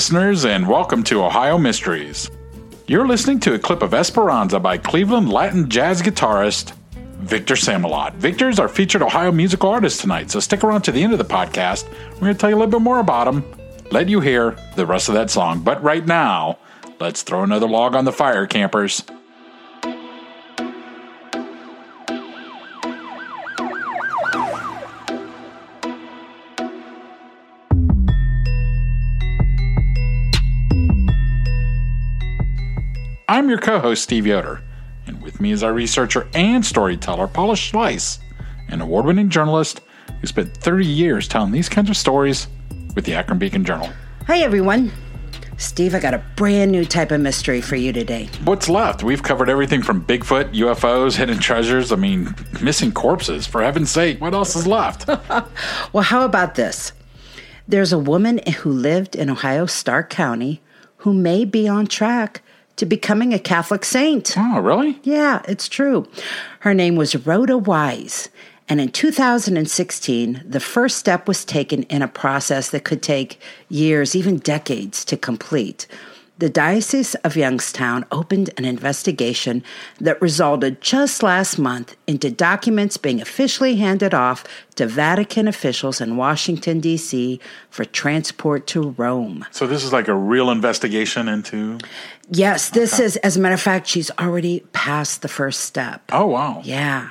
Listeners, and welcome to Ohio Mysteries. You're listening to a clip of Esperanza by Cleveland Latin jazz guitarist Victor Samalot. Victor is our featured Ohio musical artist tonight, so stick around to the end of the podcast. We're going to tell you a little bit more about him, let you hear the rest of that song. But right now, let's throw another log on the fire, campers. I'm your co host, Steve Yoder, and with me is our researcher and storyteller, Paula Schleis, an award winning journalist who spent 30 years telling these kinds of stories with the Akron Beacon Journal. Hi, everyone. Steve, I got a brand new type of mystery for you today. What's left? We've covered everything from Bigfoot, UFOs, hidden treasures, I mean, missing corpses. For heaven's sake, what else is left? Well, how about this? There's a woman who lived in Ohio Stark County who may be on track to becoming a Catholic saint. oh, really? Yeah, it's true. Her name was Rhoda Wise. And in 2016, the first step was taken in a process that could take years, even decades, to complete. The Diocese of Youngstown opened an investigation that resulted just last month into documents being officially handed off to Vatican officials in Washington, D.C. for transport to Rome. So, this is like a real investigation into. Yes, this is, as a matter of fact, she's already passed the first step. Oh, wow. Yeah.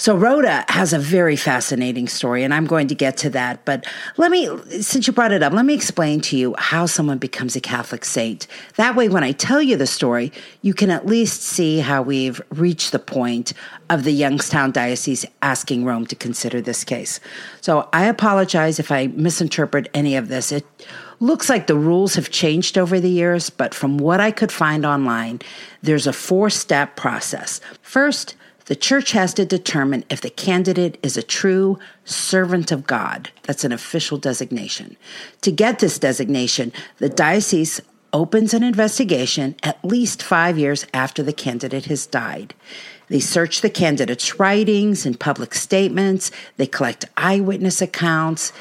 So Rhoda has a very fascinating story, and I'm going to get to that. But let me, since you brought it up, let me explain to you how someone becomes a Catholic saint. That way, when I tell you the story, you can at least see how we've reached the point of the Youngstown Diocese asking Rome to consider this case. So I apologize if I misinterpret any of this. It looks like the rules have changed over the years, but from what I could find online, there's a four step process. First, the church has to determine if the candidate is a true servant of God. That's an official designation. To get this designation, the diocese opens an investigation at least five years after the candidate has died. They search the candidate's writings and public statements, they collect eyewitness accounts.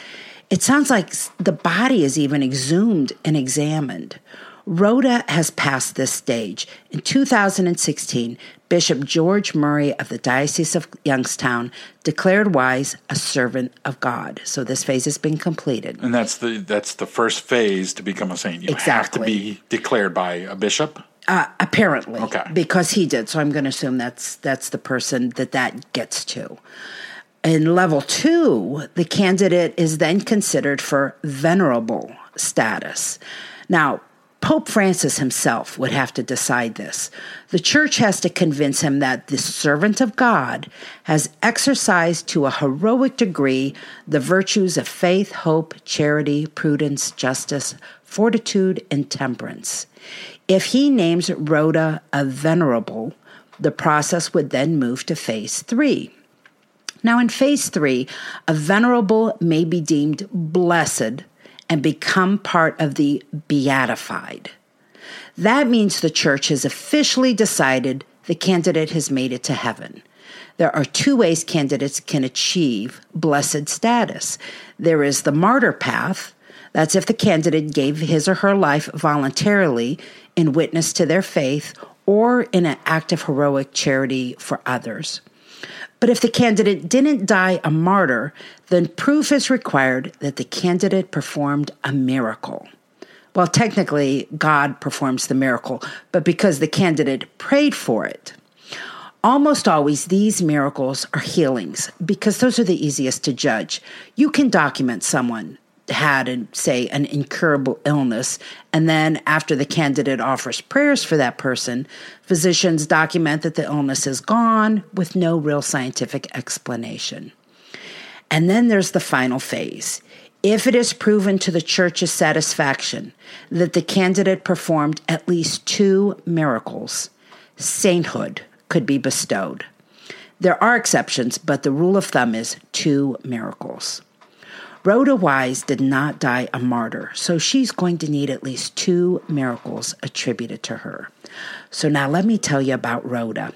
It sounds like the body is even exhumed and examined. Rhoda has passed this stage. In 2016, Bishop George Murray of the Diocese of Youngstown declared Wise a servant of God. So this phase has been completed. And that's the that's the first phase to become a saint. You have to be declared by a bishop. Uh, apparently, Okay. because he did. So I'm going to assume that's that's the person that that gets to. In level two, the candidate is then considered for venerable status. Now, Pope Francis himself would have to decide this. The church has to convince him that the servant of God has exercised to a heroic degree the virtues of faith, hope, charity, prudence, justice, fortitude, and temperance. If he names Rhoda a venerable, the process would then move to phase three. Now, in phase three, a venerable may be deemed blessed and become part of the beatified. That means the church has officially decided the candidate has made it to heaven. There are two ways candidates can achieve blessed status there is the martyr path. That's if the candidate gave his or her life voluntarily in witness to their faith or in an act of heroic charity for others. But if the candidate didn't die a martyr, then proof is required that the candidate performed a miracle. Well, technically, God performs the miracle, but because the candidate prayed for it. Almost always, these miracles are healings because those are the easiest to judge. You can document someone had, and say, an incurable illness, and then after the candidate offers prayers for that person, physicians document that the illness is gone with no real scientific explanation. And then there's the final phase. If it is proven to the church's satisfaction that the candidate performed at least two miracles, sainthood could be bestowed. There are exceptions, but the rule of thumb is two miracles. Rhoda Wise did not die a martyr, so she's going to need at least two miracles attributed to her. So now let me tell you about Rhoda.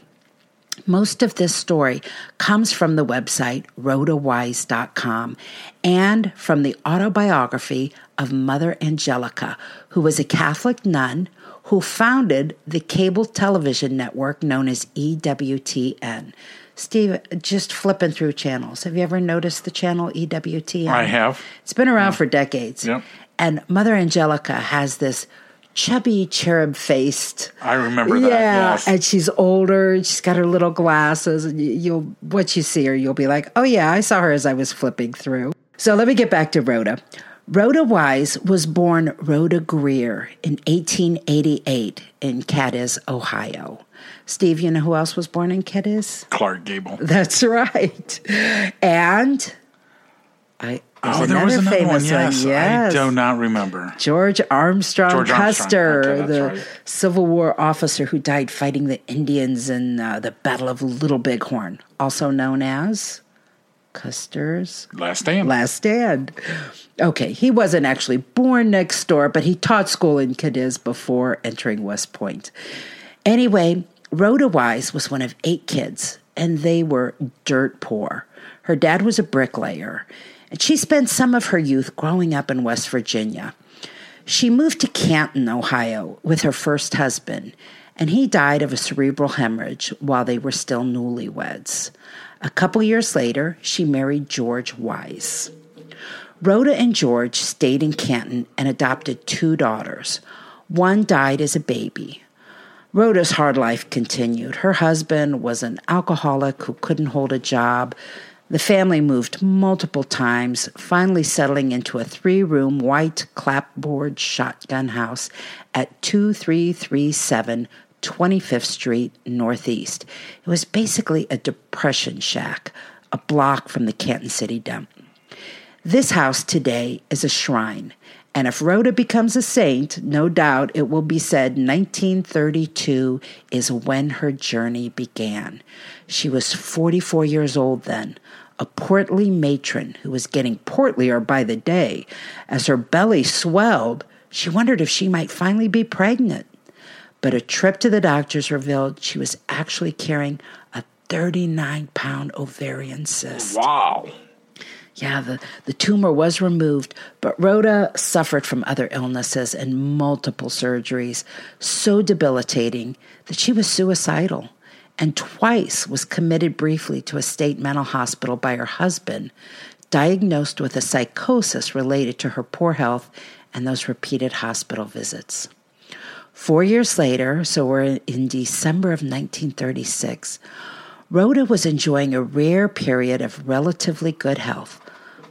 Most of this story comes from the website rhodawise.com and from the autobiography of Mother Angelica, who was a Catholic nun who founded the cable television network known as EWTN. Steve, just flipping through channels. Have you ever noticed the channel EWTN? I have. It's been around yeah. for decades. Yep. And Mother Angelica has this chubby cherub faced. I remember that. Yeah, yes. and she's older. She's got her little glasses, and you'll once you see her, you'll be like, "Oh yeah, I saw her as I was flipping through." So let me get back to Rhoda. Rhoda Wise was born Rhoda Greer in 1888 in Cadiz, Ohio. Steve, you know who else was born in Cadiz? Clark Gable. That's right. And I oh, there was another one. Yes, one. yes, I do not remember. George Armstrong George Custer, Armstrong. Okay, the right. Civil War officer who died fighting the Indians in uh, the Battle of Little Bighorn, also known as Custer's Last Stand. Last Stand. Okay, he wasn't actually born next door, but he taught school in Cadiz before entering West Point. Anyway, Rhoda Wise was one of eight kids, and they were dirt poor. Her dad was a bricklayer, and she spent some of her youth growing up in West Virginia. She moved to Canton, Ohio, with her first husband, and he died of a cerebral hemorrhage while they were still newlyweds. A couple years later, she married George Wise. Rhoda and George stayed in Canton and adopted two daughters. One died as a baby. Rhoda's hard life continued. Her husband was an alcoholic who couldn't hold a job. The family moved multiple times, finally settling into a three room white clapboard shotgun house at 2337 25th Street Northeast. It was basically a depression shack, a block from the Canton City dump. This house today is a shrine, and if Rhoda becomes a saint, no doubt it will be said 1932 is when her journey began. She was 44 years old then, a portly matron who was getting portlier by the day. As her belly swelled, she wondered if she might finally be pregnant but a trip to the doctors revealed she was actually carrying a 39 pound ovarian cyst. Wow. Yeah, the, the tumor was removed, but Rhoda suffered from other illnesses and multiple surgeries, so debilitating that she was suicidal and twice was committed briefly to a state mental hospital by her husband, diagnosed with a psychosis related to her poor health and those repeated hospital visits. Four years later, so we're in December of 1936, Rhoda was enjoying a rare period of relatively good health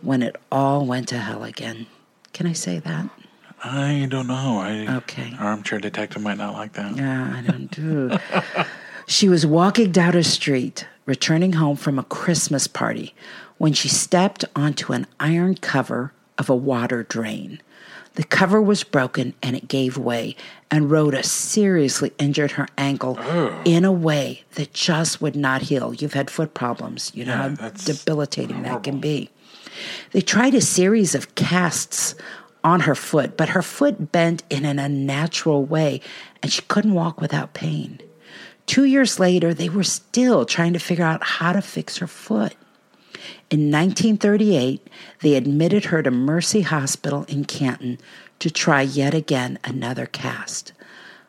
when it all went to hell again. Can I say that? I don't know. I, okay. Armchair detective might not like that. Yeah, I don't do. she was walking down a street, returning home from a Christmas party, when she stepped onto an iron cover of a water drain. The cover was broken and it gave way, and Rhoda seriously injured her ankle in a way that just would not heal. You've had foot problems, you know yeah, how debilitating horrible. that can be. They tried a series of casts on her foot, but her foot bent in an unnatural way, and she couldn't walk without pain. Two years later, they were still trying to figure out how to fix her foot. In 1938, they admitted her to Mercy Hospital in Canton to try yet again another cast.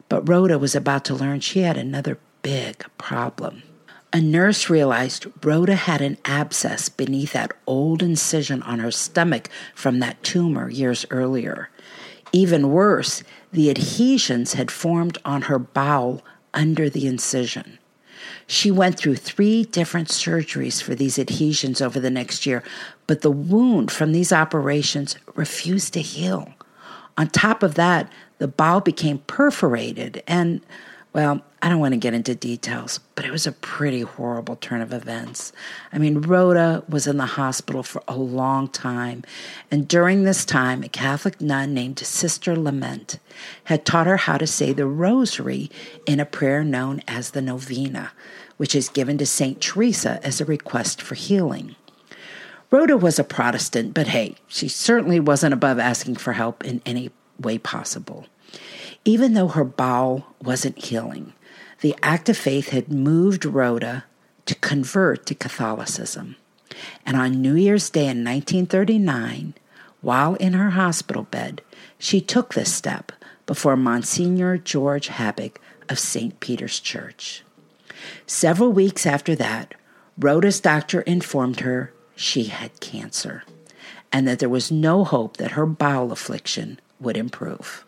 But Rhoda was about to learn she had another big problem. A nurse realized Rhoda had an abscess beneath that old incision on her stomach from that tumor years earlier. Even worse, the adhesions had formed on her bowel under the incision. She went through three different surgeries for these adhesions over the next year, but the wound from these operations refused to heal. On top of that, the bowel became perforated and well, I don't want to get into details, but it was a pretty horrible turn of events. I mean, Rhoda was in the hospital for a long time, and during this time, a Catholic nun named Sister Lament had taught her how to say the rosary in a prayer known as the novena, which is given to St. Teresa as a request for healing. Rhoda was a Protestant, but hey, she certainly wasn't above asking for help in any way possible. Even though her bowel wasn't healing, the act of faith had moved Rhoda to convert to Catholicism. And on New Year's Day in 1939, while in her hospital bed, she took this step before Monsignor George Habig of St. Peter's Church. Several weeks after that, Rhoda's doctor informed her she had cancer and that there was no hope that her bowel affliction would improve.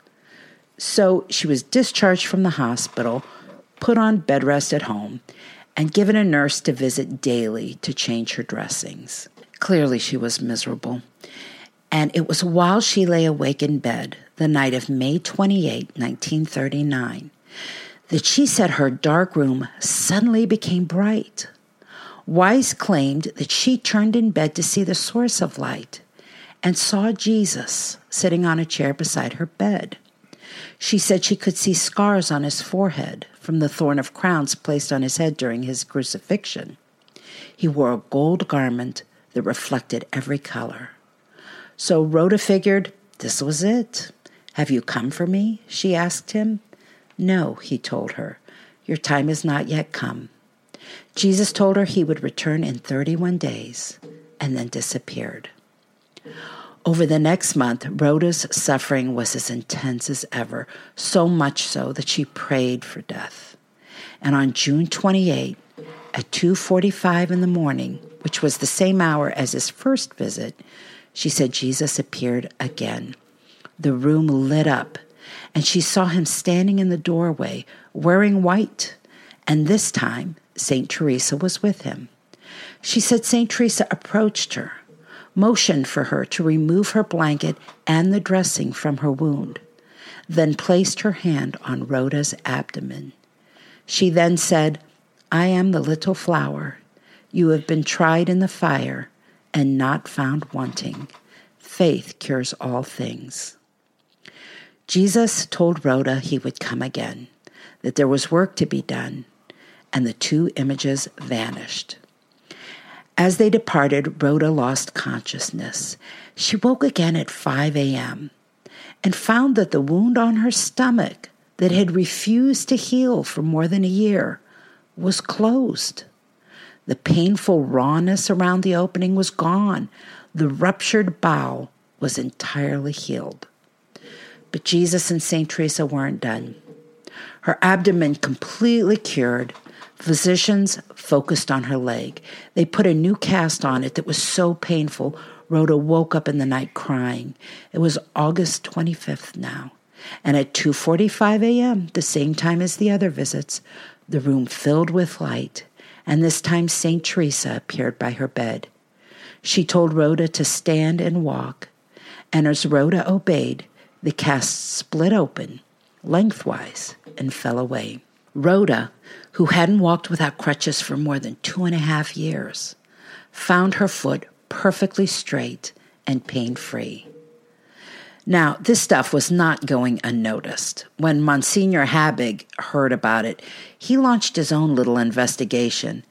So she was discharged from the hospital, put on bed rest at home, and given a nurse to visit daily to change her dressings. Clearly, she was miserable. And it was while she lay awake in bed the night of May 28, 1939, that she said her dark room suddenly became bright. Wise claimed that she turned in bed to see the source of light and saw Jesus sitting on a chair beside her bed. She said she could see scars on his forehead from the thorn of crowns placed on his head during his crucifixion. He wore a gold garment that reflected every color. So Rhoda figured this was it. Have you come for me? she asked him. No, he told her. Your time has not yet come. Jesus told her he would return in 31 days and then disappeared. Over the next month, Rhoda's suffering was as intense as ever, so much so that she prayed for death. And on June 28, at 2:45 in the morning, which was the same hour as his first visit, she said Jesus appeared again. The room lit up, and she saw him standing in the doorway wearing white, and this time St. Teresa was with him. She said St. Teresa approached her motioned for her to remove her blanket and the dressing from her wound, then placed her hand on Rhoda's abdomen. She then said, I am the little flower. You have been tried in the fire and not found wanting. Faith cures all things. Jesus told Rhoda he would come again, that there was work to be done, and the two images vanished. As they departed, Rhoda lost consciousness. She woke again at 5 a.m. and found that the wound on her stomach that had refused to heal for more than a year was closed. The painful rawness around the opening was gone. The ruptured bowel was entirely healed. But Jesus and St. Teresa weren't done. Her abdomen completely cured, Physicians focused on her leg. They put a new cast on it that was so painful, Rhoda woke up in the night crying. It was August 25th now. And at 2:45 a.m., the same time as the other visits, the room filled with light, and this time St. Teresa appeared by her bed. She told Rhoda to stand and walk, and as Rhoda obeyed, the cast split open lengthwise and fell away. Rhoda, who hadn't walked without crutches for more than two and a half years, found her foot perfectly straight and pain free. Now, this stuff was not going unnoticed. When Monsignor Habig heard about it, he launched his own little investigation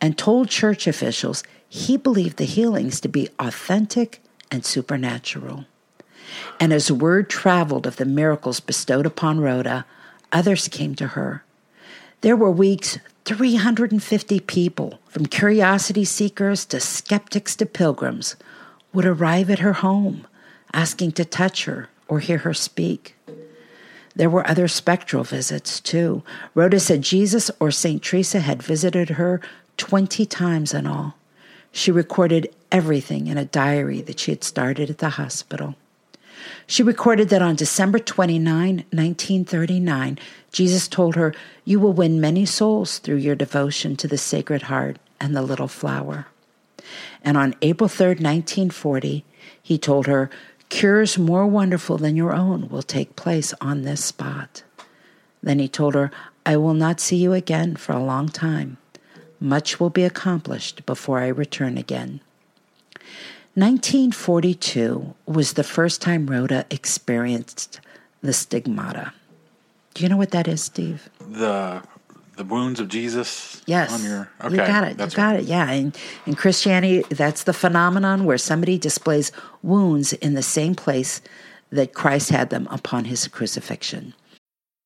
and told church officials he believed the healings to be authentic and supernatural. And as word traveled of the miracles bestowed upon Rhoda, others came to her there were weeks 350 people, from curiosity seekers to skeptics to pilgrims, would arrive at her home asking to touch her or hear her speak. There were other spectral visits, too. Rhoda said Jesus or St. Teresa had visited her 20 times in all. She recorded everything in a diary that she had started at the hospital. She recorded that on December 29, 1939, Jesus told her, You will win many souls through your devotion to the Sacred Heart and the Little Flower. And on April 3, 1940, he told her, Cures more wonderful than your own will take place on this spot. Then he told her, I will not see you again for a long time. Much will be accomplished before I return again. 1942 was the first time Rhoda experienced the stigmata. Do you know what that is, Steve? The the wounds of Jesus. Yes, on your okay, you got it. You got right. it. Yeah, in, in Christianity, that's the phenomenon where somebody displays wounds in the same place that Christ had them upon his crucifixion.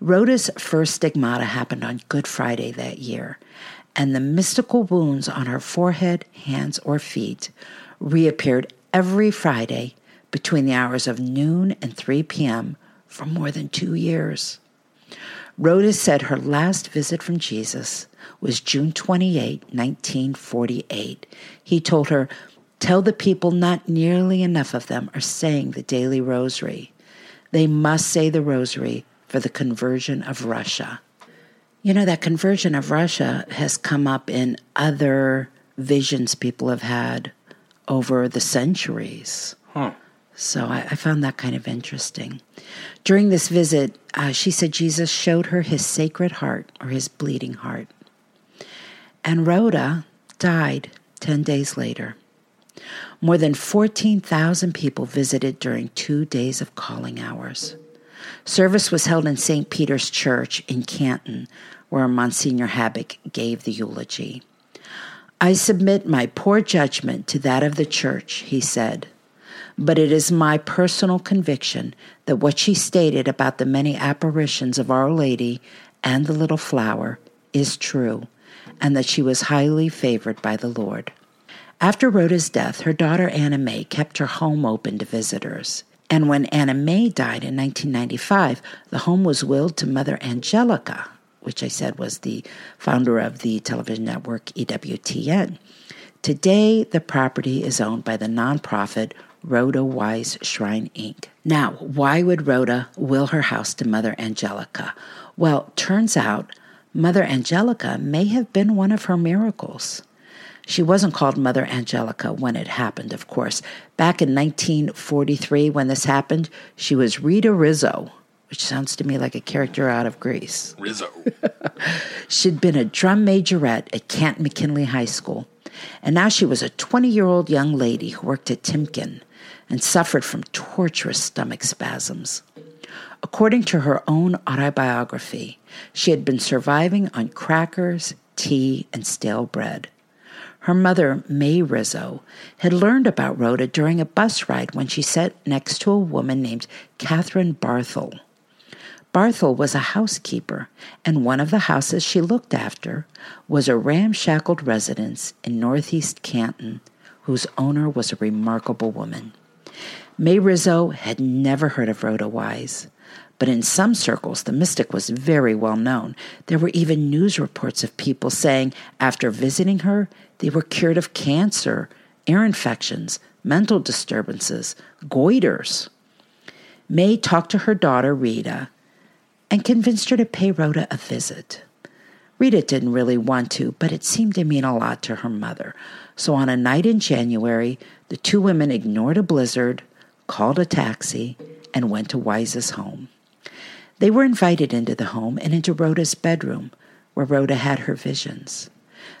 Rhoda's first stigmata happened on Good Friday that year, and the mystical wounds on her forehead, hands, or feet reappeared every Friday between the hours of noon and 3 p.m. for more than two years. Rhoda said her last visit from Jesus was June 28, 1948. He told her, Tell the people not nearly enough of them are saying the daily rosary. They must say the rosary for the conversion of Russia. You know, that conversion of Russia has come up in other visions people have had over the centuries. Huh. So I, I, found that kind of interesting. During this visit, uh, she said Jesus showed her his sacred heart or his bleeding heart. And Rhoda died 10 days later. More than 14,000 people visited during two days of calling hours. Service was held in St. Peter's Church in Canton, where Monsignor Habig gave the eulogy. I submit my poor judgment to that of the Church, he said, but it is my personal conviction that what she stated about the many apparitions of Our Lady and the little flower is true, and that she was highly favored by the Lord. After Rhoda's death, her daughter Anna May kept her home open to visitors. And when Anna May died in 1995, the home was willed to Mother Angelica, which I said was the founder of the television network EWTN. Today, the property is owned by the nonprofit Rhoda Wise Shrine Inc. Now, why would Rhoda will her house to Mother Angelica? Well, turns out Mother Angelica may have been one of her miracles. She wasn't called Mother Angelica when it happened, of course. Back in 1943, when this happened, she was Rita Rizzo, which sounds to me like a character out of Grease. Rizzo. She'd been a drum majorette at Canton McKinley High School, and now she was a 20 year old young lady who worked at Timken and suffered from torturous stomach spasms. According to her own autobiography, she had been surviving on crackers, tea, and stale bread. Her mother, May Rizzo, had learned about Rhoda during a bus ride when she sat next to a woman named Catherine Barthel. Barthel was a housekeeper, and one of the houses she looked after was a ramshackled residence in northeast Canton, whose owner was a remarkable woman. May Rizzo had never heard of Rhoda Wise, but in some circles the mystic was very well known. There were even news reports of people saying after visiting her, they were cured of cancer, ear infections, mental disturbances, goiters. May talked to her daughter, Rita, and convinced her to pay Rhoda a visit. Rita didn't really want to, but it seemed to mean a lot to her mother. So on a night in January, the two women ignored a blizzard, called a taxi, and went to Wise's home. They were invited into the home and into Rhoda's bedroom, where Rhoda had her visions.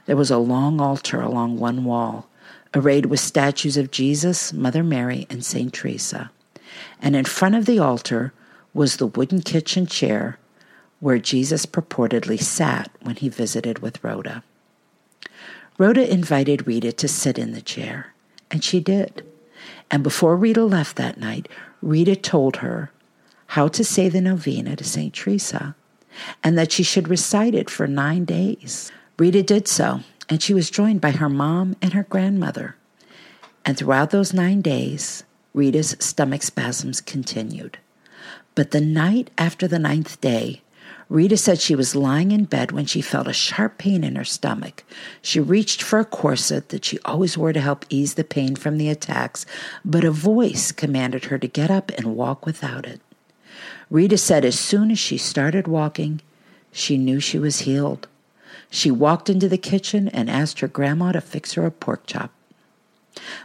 There was a long altar along one wall, arrayed with statues of Jesus, Mother Mary, and St. Teresa. And in front of the altar was the wooden kitchen chair where Jesus purportedly sat when he visited with Rhoda. Rhoda invited Rita to sit in the chair, and she did. And before Rita left that night, Rita told her how to say the novena to St. Teresa and that she should recite it for nine days. Rita did so, and she was joined by her mom and her grandmother. And throughout those nine days, Rita's stomach spasms continued. But the night after the ninth day, Rita said she was lying in bed when she felt a sharp pain in her stomach. She reached for a corset that she always wore to help ease the pain from the attacks, but a voice commanded her to get up and walk without it. Rita said as soon as she started walking, she knew she was healed. She walked into the kitchen and asked her grandma to fix her a pork chop.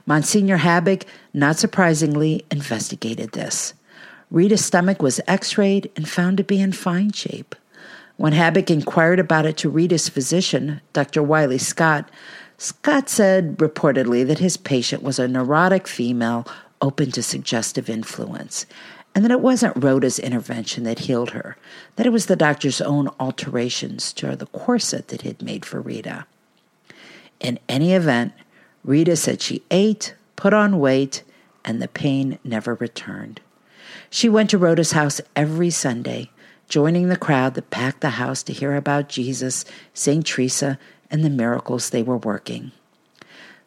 Monsignor Habig, not surprisingly, investigated this. Rita's stomach was x rayed and found to be in fine shape. When Habig inquired about it to Rita's physician, Dr. Wiley Scott, Scott said reportedly that his patient was a neurotic female open to suggestive influence, and that it wasn't Rhoda's intervention that healed her, that it was the doctor's own alterations to the corset that he'd made for Rita. In any event, Rita said she ate, put on weight, and the pain never returned. She went to Rhoda's house every Sunday, joining the crowd that packed the house to hear about Jesus, St. Teresa, and the miracles they were working.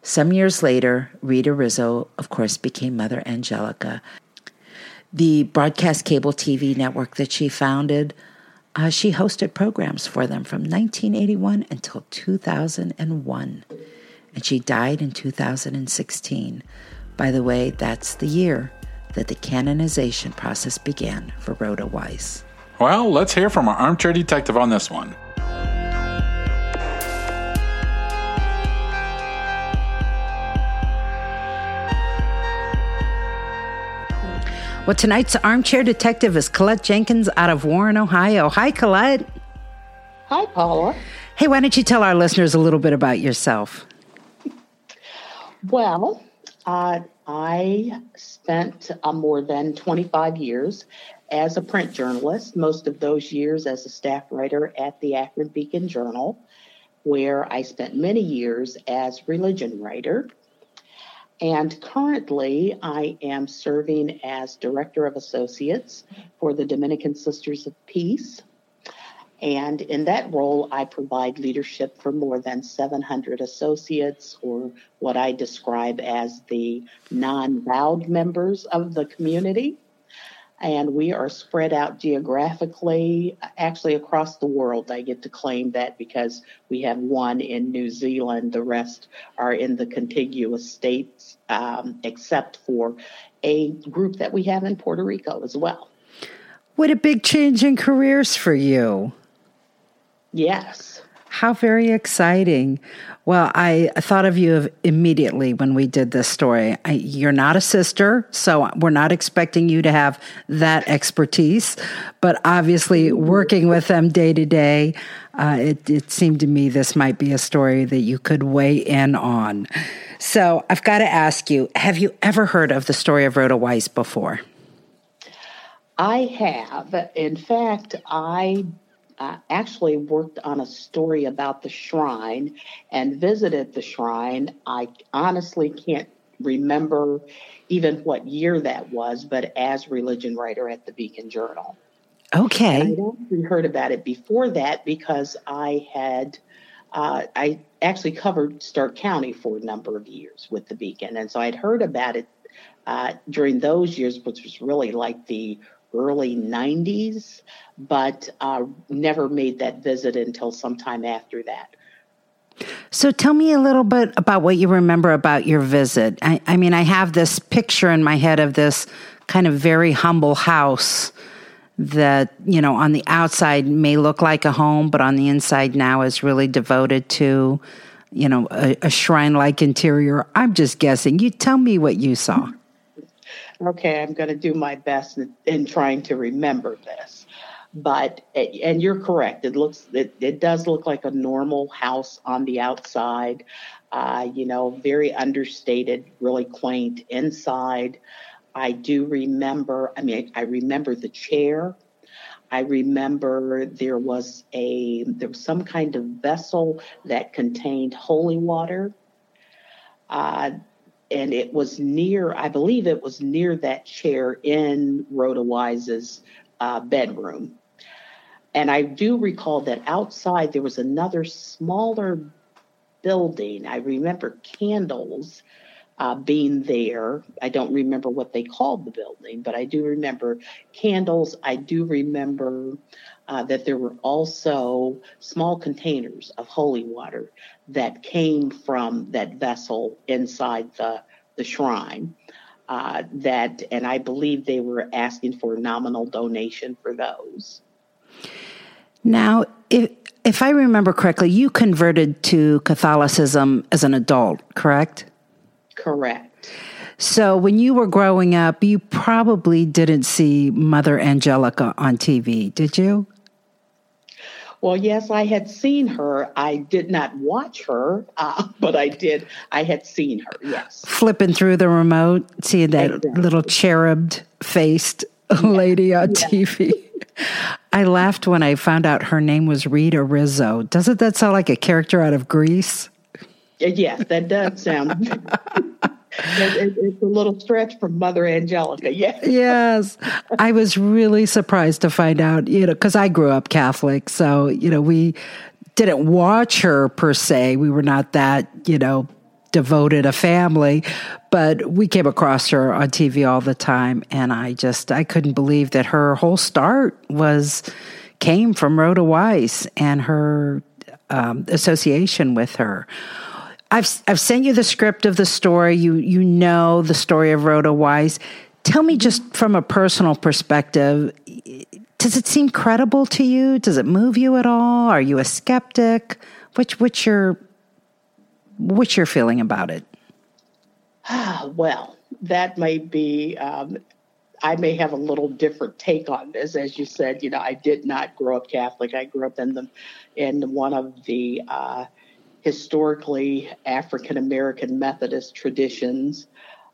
Some years later, Rita Rizzo, of course, became Mother Angelica. The broadcast cable TV network that she founded, uh, she hosted programs for them from 1981 until 2001. And she died in 2016. By the way, that's the year that the canonization process began for Rhoda Wise. Well, let's hear from our armchair detective on this one. Well, tonight's armchair detective is Colette Jenkins out of Warren, Ohio. Hi, Colette. Hi, Paula. Hey, why don't you tell our listeners a little bit about yourself? Well, uh, I spent uh, more than 25 years as a print journalist, most of those years as a staff writer at the Akron Beacon Journal, where I spent many years as religion writer. And currently, I am serving as Director of Associates for the Dominican Sisters of Peace, and in that role, I provide leadership for more than 700 associates, or what I describe as the non vowed members of the community. And we are spread out geographically, actually across the world. I get to claim that because we have one in New Zealand, the rest are in the contiguous states, um, except for a group that we have in Puerto Rico as well. What a big change in careers for you. Yes. How very exciting. Well, I thought of you immediately when we did this story. I, you're not a sister, so we're not expecting you to have that expertise. But obviously, working with them day to day, uh, it, it seemed to me this might be a story that you could weigh in on. So I've got to ask you have you ever heard of the story of Rhoda Wise before? I have. In fact, I uh, actually worked on a story about the shrine and visited the shrine. I honestly can't remember even what year that was, but as religion writer at the Beacon Journal. Okay. And I actually heard about it before that because I had. Uh, I actually covered Stark County for a number of years with the Beacon, and so I'd heard about it uh, during those years, which was really like the early 90s, but uh, never made that visit until sometime after that. So tell me a little bit about what you remember about your visit. I, I, mean, I have this picture in my head of this kind of very humble house that, you know, on the outside may look like a home, but on the inside now is really devoted to, you know, a, a shrine like interior. I'm just guessing. You tell me what you saw okay, I'm going to do my best in, in, trying to remember this. but and you're correct. It looks it, it does look like a normal house on the outside. Uh, you know, very understated, really quaint inside. I do remember. I mean, I remember the chair. I remember there was a there was some kind of vessel that contained holy water. Uh, and it was near, I believe it was near that chair in Rhoda Wise's uh, bedroom. And I do recall that outside there was another smaller building. I remember candles uh, being there. I don't remember what they called the building, but I do remember candles. I do remember uh, that there were also small containers of holy water that came from that vessel inside the, the shrine. Uh, that, and I believe they were asking for a nominal donation for those. Now, if, if I remember correctly, you converted to Catholicism as an adult, correct? Correct. So when you were growing up, you probably didn't see Mother Angelica on TV, did you? Well, yes, I had seen her. I did not watch her, uh, but I did. I had seen her. Yes, flipping through the remote, seeing that exactly. little cherubed faced yeah. lady on yeah. TV. I laughed when I found out her name was Rita Rizzo. Doesn't that sound like a character out of Grease? Yes, that does sound. it's a little stretch from Mother Angelica. Yes. yes. I was really surprised to find out, you know, because I grew up Catholic. So, you know, we didn't watch her per se. We were not that, you know, devoted a family, but we came across her on TV all the time. And I just, I couldn't believe that her whole start was, came from Rhoda Wise and her um, association with her. I've I've sent you the script of the story. You you know the story of Rhoda Wise. Tell me just from a personal perspective, does it seem credible to you? Does it move you at all? Are you a skeptic? Which what's your what's your feeling about it? Ah, well, that might be um, I may have a little different take on this. As you said, you know, I did not grow up Catholic. I grew up in the in one of the uh, historically African American Methodist traditions.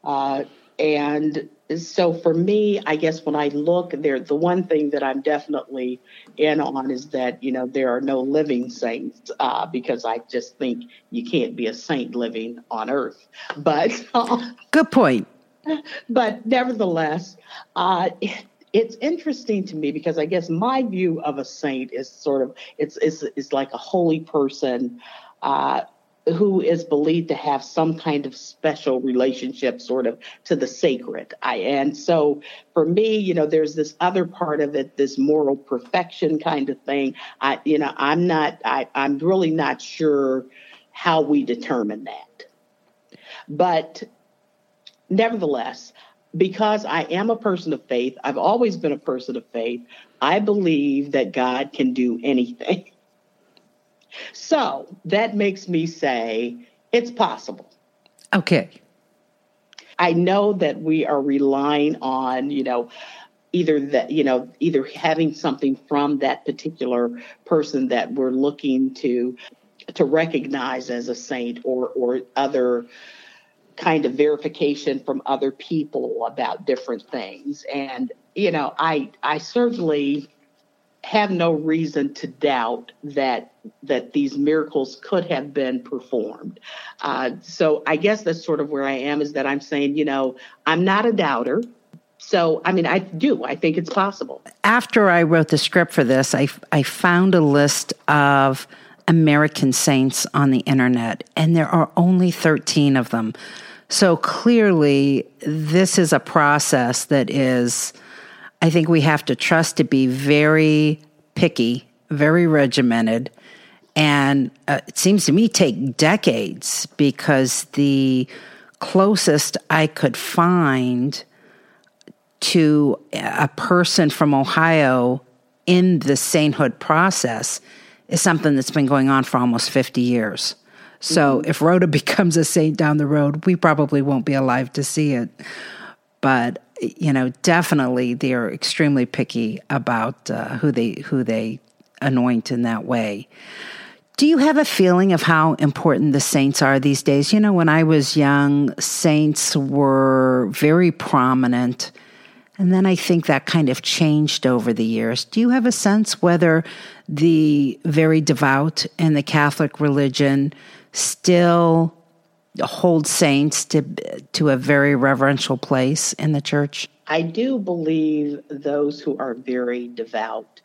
Uh, and so for me, I guess when I look there, the one thing that I'm definitely in on is that, you know, there are no living saints uh, because I just think you can't be a saint living on earth. But good point. But nevertheless, uh, it's interesting to me because I guess my view of a saint is sort of it's it's, it's like a holy person uh, who is believed to have some kind of special relationship sort of to the sacred. I, and so for me, you know, there's this other part of it, this moral perfection kind of thing. I, you know, I'm not, I, I'm really not sure how we determine that. But nevertheless, because I am a person of faith, I've always been a person of faith, I believe that God can do anything. So that makes me say it's possible. Okay. I know that we are relying on, you know, either that, you know, either having something from that particular person that we're looking to to recognize as a saint or or other kind of verification from other people about different things. And, you know, I I certainly have no reason to doubt that that these miracles could have been performed. Uh, so I guess that's sort of where I am is that I'm saying, you know, I'm not a doubter. So, I mean, I do. I think it's possible. After I wrote the script for this, I, I found a list of American saints on the internet, and there are only 13 of them. So clearly, this is a process that is I think we have to trust to be very picky, very regimented, and uh, it seems to me take decades because the closest I could find to a person from Ohio in the sainthood process is something that's been going on for almost 50 years. So mm-hmm. if Rhoda becomes a saint down the road, we probably won't be alive to see it. But you know, definitely they're extremely picky about uh, who they who they anoint in that way. Do you have a feeling of how important the saints are these days? You know, when I was young, saints were very prominent. And then I think that kind of changed over the years. Do you have a sense whether the very devout and the Catholic religion still hold saints to to a very reverential place in the church? I do believe those who are very devout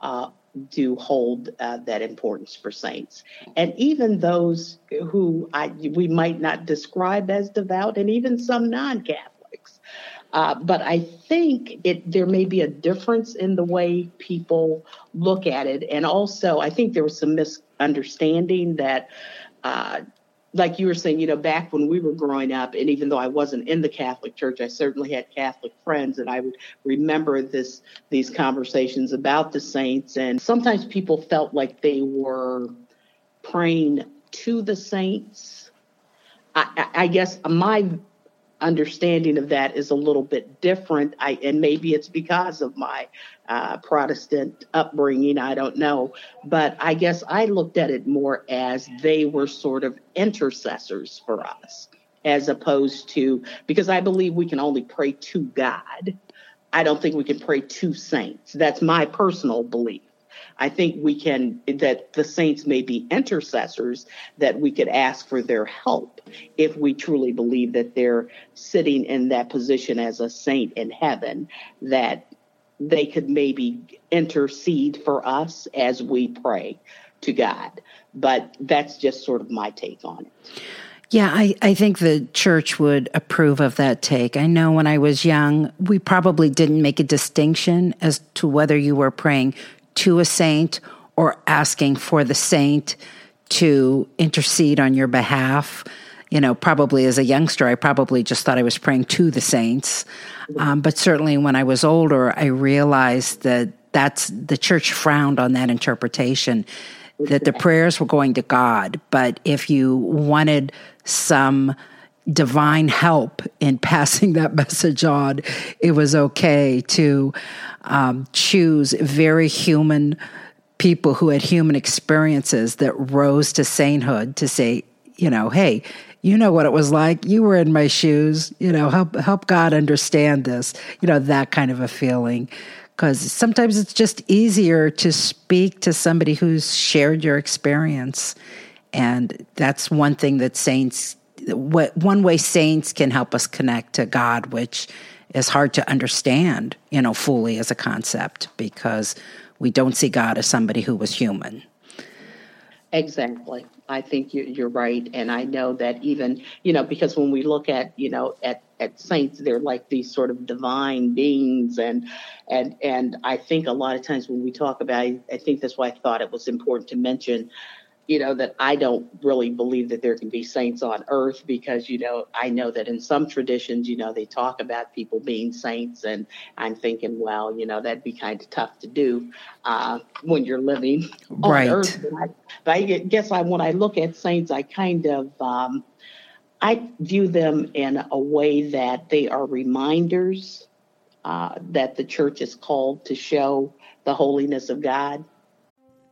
uh, do hold uh, that importance for saints, and even those who I we might not describe as devout, and even some non-Catholics. Uh, but I think it there may be a difference in the way people look at it, and also I think there was some misunderstanding that uh, like you were saying, you know, back when we were growing up, and even though I wasn't in the Catholic Church, I certainly had Catholic friends, and I would remember this these conversations about the saints. And sometimes people felt like they were praying to the saints. I, I guess my understanding of that is a little bit different. I, and maybe it's because of my uh, Protestant upbringing. I don't know. But I guess I looked at it more as they were sort of intercessors for us, as opposed to, because I believe we can only pray to God. I don't think we can pray to saints. That's my personal belief. I think we can, that the saints may be intercessors, that we could ask for their help if we truly believe that they're sitting in that position as a saint in heaven, that they could maybe intercede for us as we pray to God. But that's just sort of my take on it. Yeah, I, I think the church would approve of that take. I know when I was young, we probably didn't make a distinction as to whether you were praying to a saint or asking for the saint to intercede on your behalf. You know, probably as a youngster, I probably just thought I was praying to the saints. Um, but certainly when I was older, I realized that that's the church frowned on that interpretation that the prayers were going to God. But if you wanted some divine help in passing that message on, it was okay to um, choose very human people who had human experiences that rose to sainthood to say, you know, hey, you know what it was like. You were in my shoes. You know, help help God understand this. You know, that kind of a feeling. Because sometimes it's just easier to speak to somebody who's shared your experience. And that's one thing that saints, what one way saints can help us connect to God, which is hard to understand, you know, fully as a concept because we don't see God as somebody who was human. Exactly. I think you're right. And I know that even, you know, because when we look at, you know, at, at saints, they're like these sort of divine beings. And, and, and I think a lot of times when we talk about, I think that's why I thought it was important to mention you know, that I don't really believe that there can be saints on earth because, you know, I know that in some traditions, you know, they talk about people being saints. And I'm thinking, well, you know, that'd be kind of tough to do uh, when you're living on right. earth. But I, but I, guess I, when I look at saints, I kind of, um, I view them in a way that they are reminders uh, that the church is called to show the holiness of God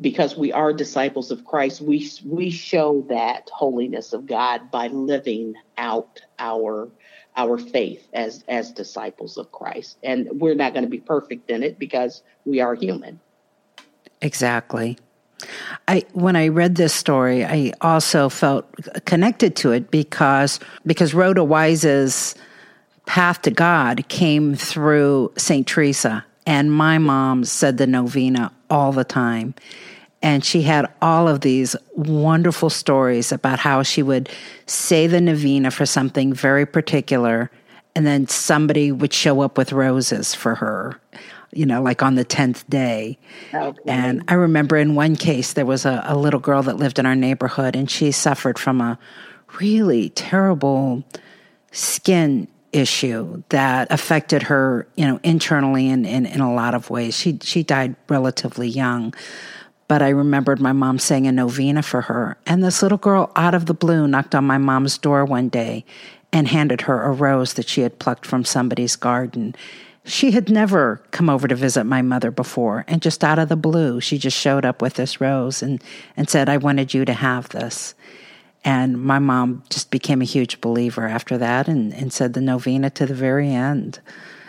because we are disciples of Christ, we we show that holiness of God by living out our our faith as as disciples of Christ. And we're not going to be perfect in it because we are human. Exactly. I when I read this story, I also felt connected to it because because Rhoda Wise's path to God came through St. Teresa and my mom said the novena all the time. And she had all of these wonderful stories about how she would say the novena for something very particular, and then somebody would show up with roses for her, you know, like on the 10th day. Okay. And I remember in one case, there was a, a little girl that lived in our neighborhood, and she suffered from a really terrible skin issue that affected her, you know, internally and in, in, in, a lot of ways. She she died relatively young. But I remembered my mom saying a novena for her. And this little girl out of the blue knocked on my mom's door one day and handed her a rose that she had plucked from somebody's garden. She had never come over to visit my mother before, and just out of the blue, she just showed up with this rose and, and said, I wanted you to have this. And my mom just became a huge believer after that and, and said the novena to the very end.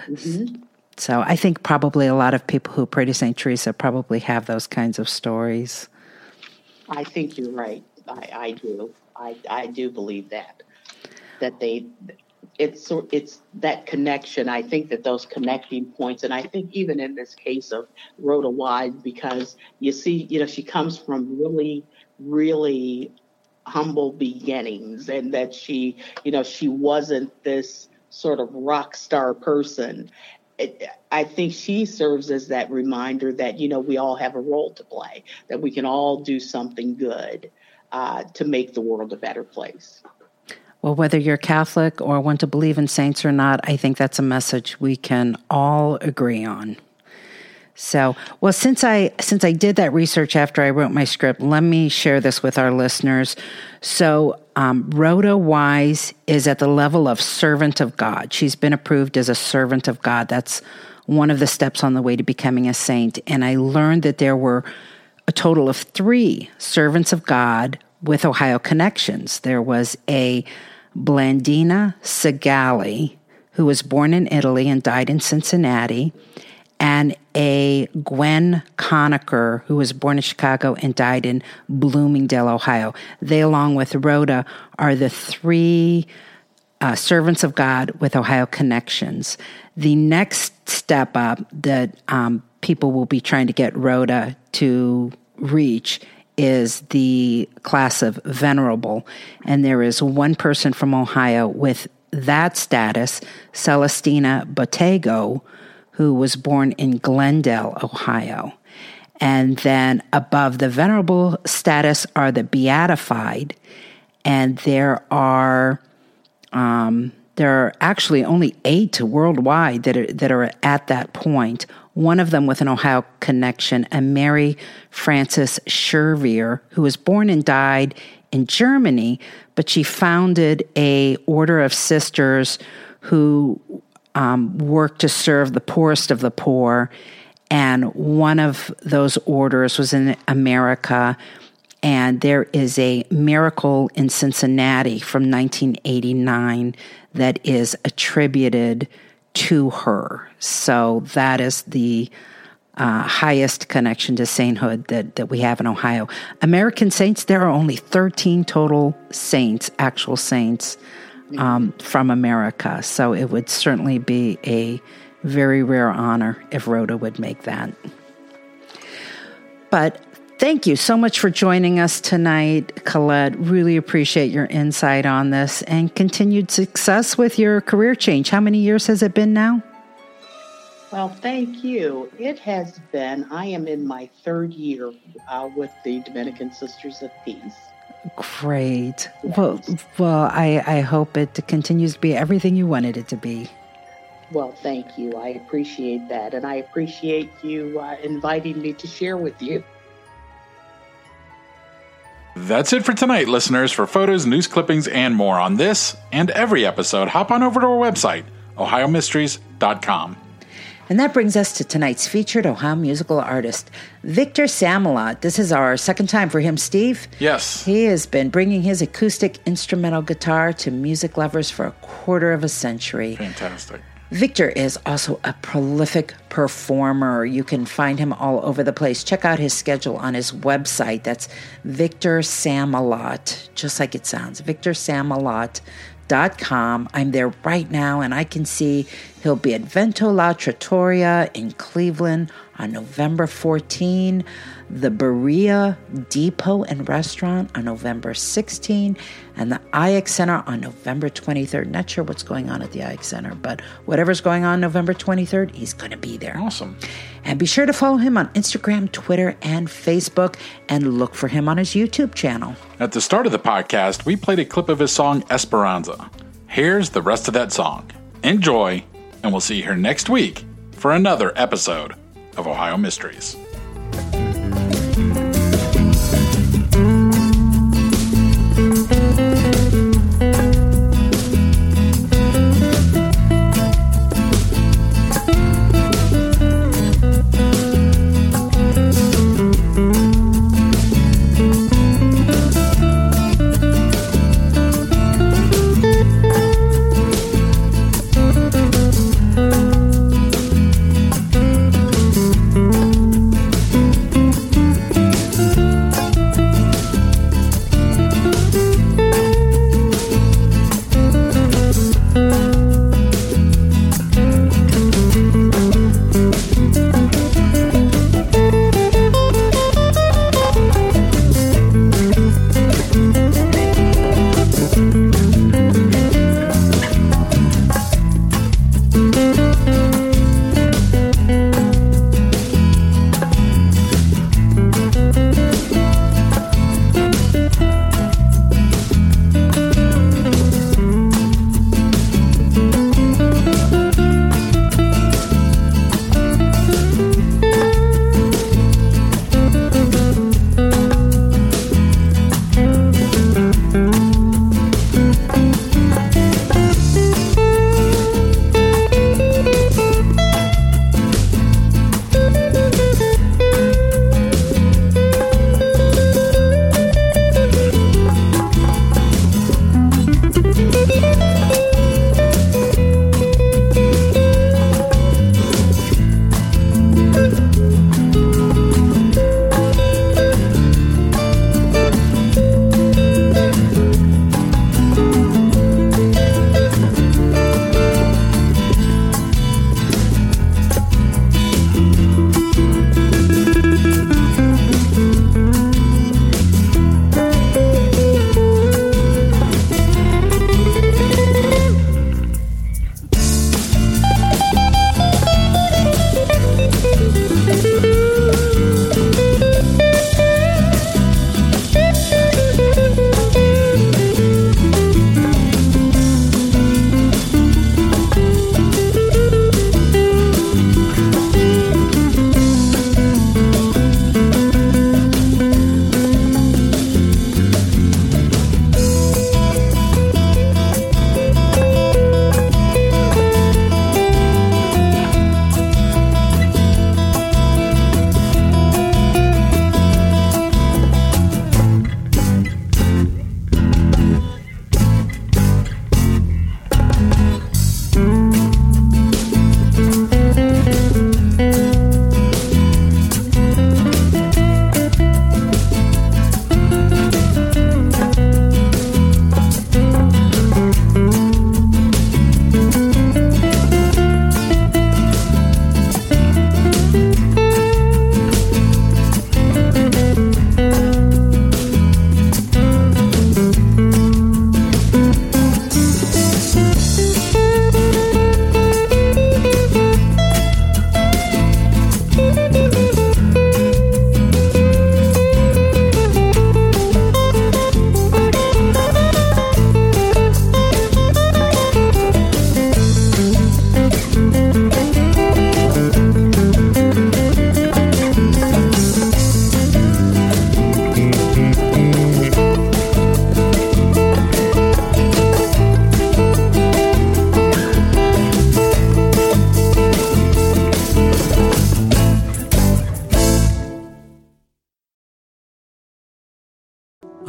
Mm-hmm. So I think probably a lot of people who pray to St. Teresa probably have those kinds of stories. I think you're right. I, I do. I, I do believe that. That they, it's it's that connection. I think that those connecting points, and I think even in this case of Rhoda Wise, because you see, you know, she comes from really, really humble beginnings and that she, you know, she wasn't this sort of rock star person. It, I think she serves as that reminder that, you know, we all have a role to play, that we can all do something good uh, to make the world a better place. Well, whether you're Catholic or want to believe in saints or not, I think that's a message we can all agree on. So, well, since I since I did that research after I wrote my script, let me share this with our listeners. So, um, Rhoda Wise is at the level of servant of God. She's been approved as a servant of God. That's one of the steps on the way to becoming a saint. And I learned that there were a total of three servants of God with Ohio connections. There was a Blandina Segale, who was born in Italy and died in Cincinnati and a Gwen Coniker, who was born in Chicago and died in Bloomingdale, Ohio. They, along with Rhoda, are the three uh, servants of God with Ohio connections. The next step up that um, people will be trying to get Rhoda to reach is the class of venerable. And there is one person from Ohio with that status, Celestina Bottego, who was born in Glendale, Ohio. And then above the venerable status are the beatified, and there are um, there are actually only eight worldwide that are that are at that point. One of them with an Ohio connection, a Mary Frances Schervier, who was born and died in Germany, but she founded a order of sisters who um, work to serve the poorest of the poor. And one of those orders was in America. And there is a miracle in Cincinnati from 1989 that is attributed to her. So that is the uh, highest connection to sainthood that, that we have in Ohio. American saints, there are only 13 total saints, actual saints um, from America. So it would certainly be a very rare honor if Rhoda would make that. But thank you so much for joining us tonight, Colette. Really appreciate your insight on this and continued success with your career change. How many years has it been now? Well, thank you. It has been, I am in my third year uh, with the Dominican Sisters of Peace. Great. Well, well, I, I hope it continues to be everything you wanted it to be. Well, thank you. I appreciate that. And I appreciate you uh, inviting me to share with you. That's it for tonight, listeners. For photos, news clippings, and more on this and every episode, hop on over to our website, ohiomysteries.com. And that brings us to tonight's featured Ohio musical artist, Victor Samalot. This is our second time for him, Steve. Yes. He has been bringing his acoustic instrumental guitar to music lovers for a quarter of a century. Fantastic. Victor is also a prolific performer. You can find him all over the place. Check out his schedule on his website. That's Victor Samalot, just like it sounds. Victor Samalot com. I'm there right now, and I can see he'll be at Vento La Trattoria in Cleveland on November 14, the Berea Depot and Restaurant on November 16, and the IX Center on November 23rd. Not sure what's going on at the IX Center, but whatever's going on November 23rd, he's going to be there. Awesome. And be sure to follow him on Instagram, Twitter, and Facebook, and look for him on his YouTube channel. At the start of the podcast, we played a clip of his song Esperanza. Here's the rest of that song. Enjoy, and we'll see you here next week for another episode of Ohio Mysteries.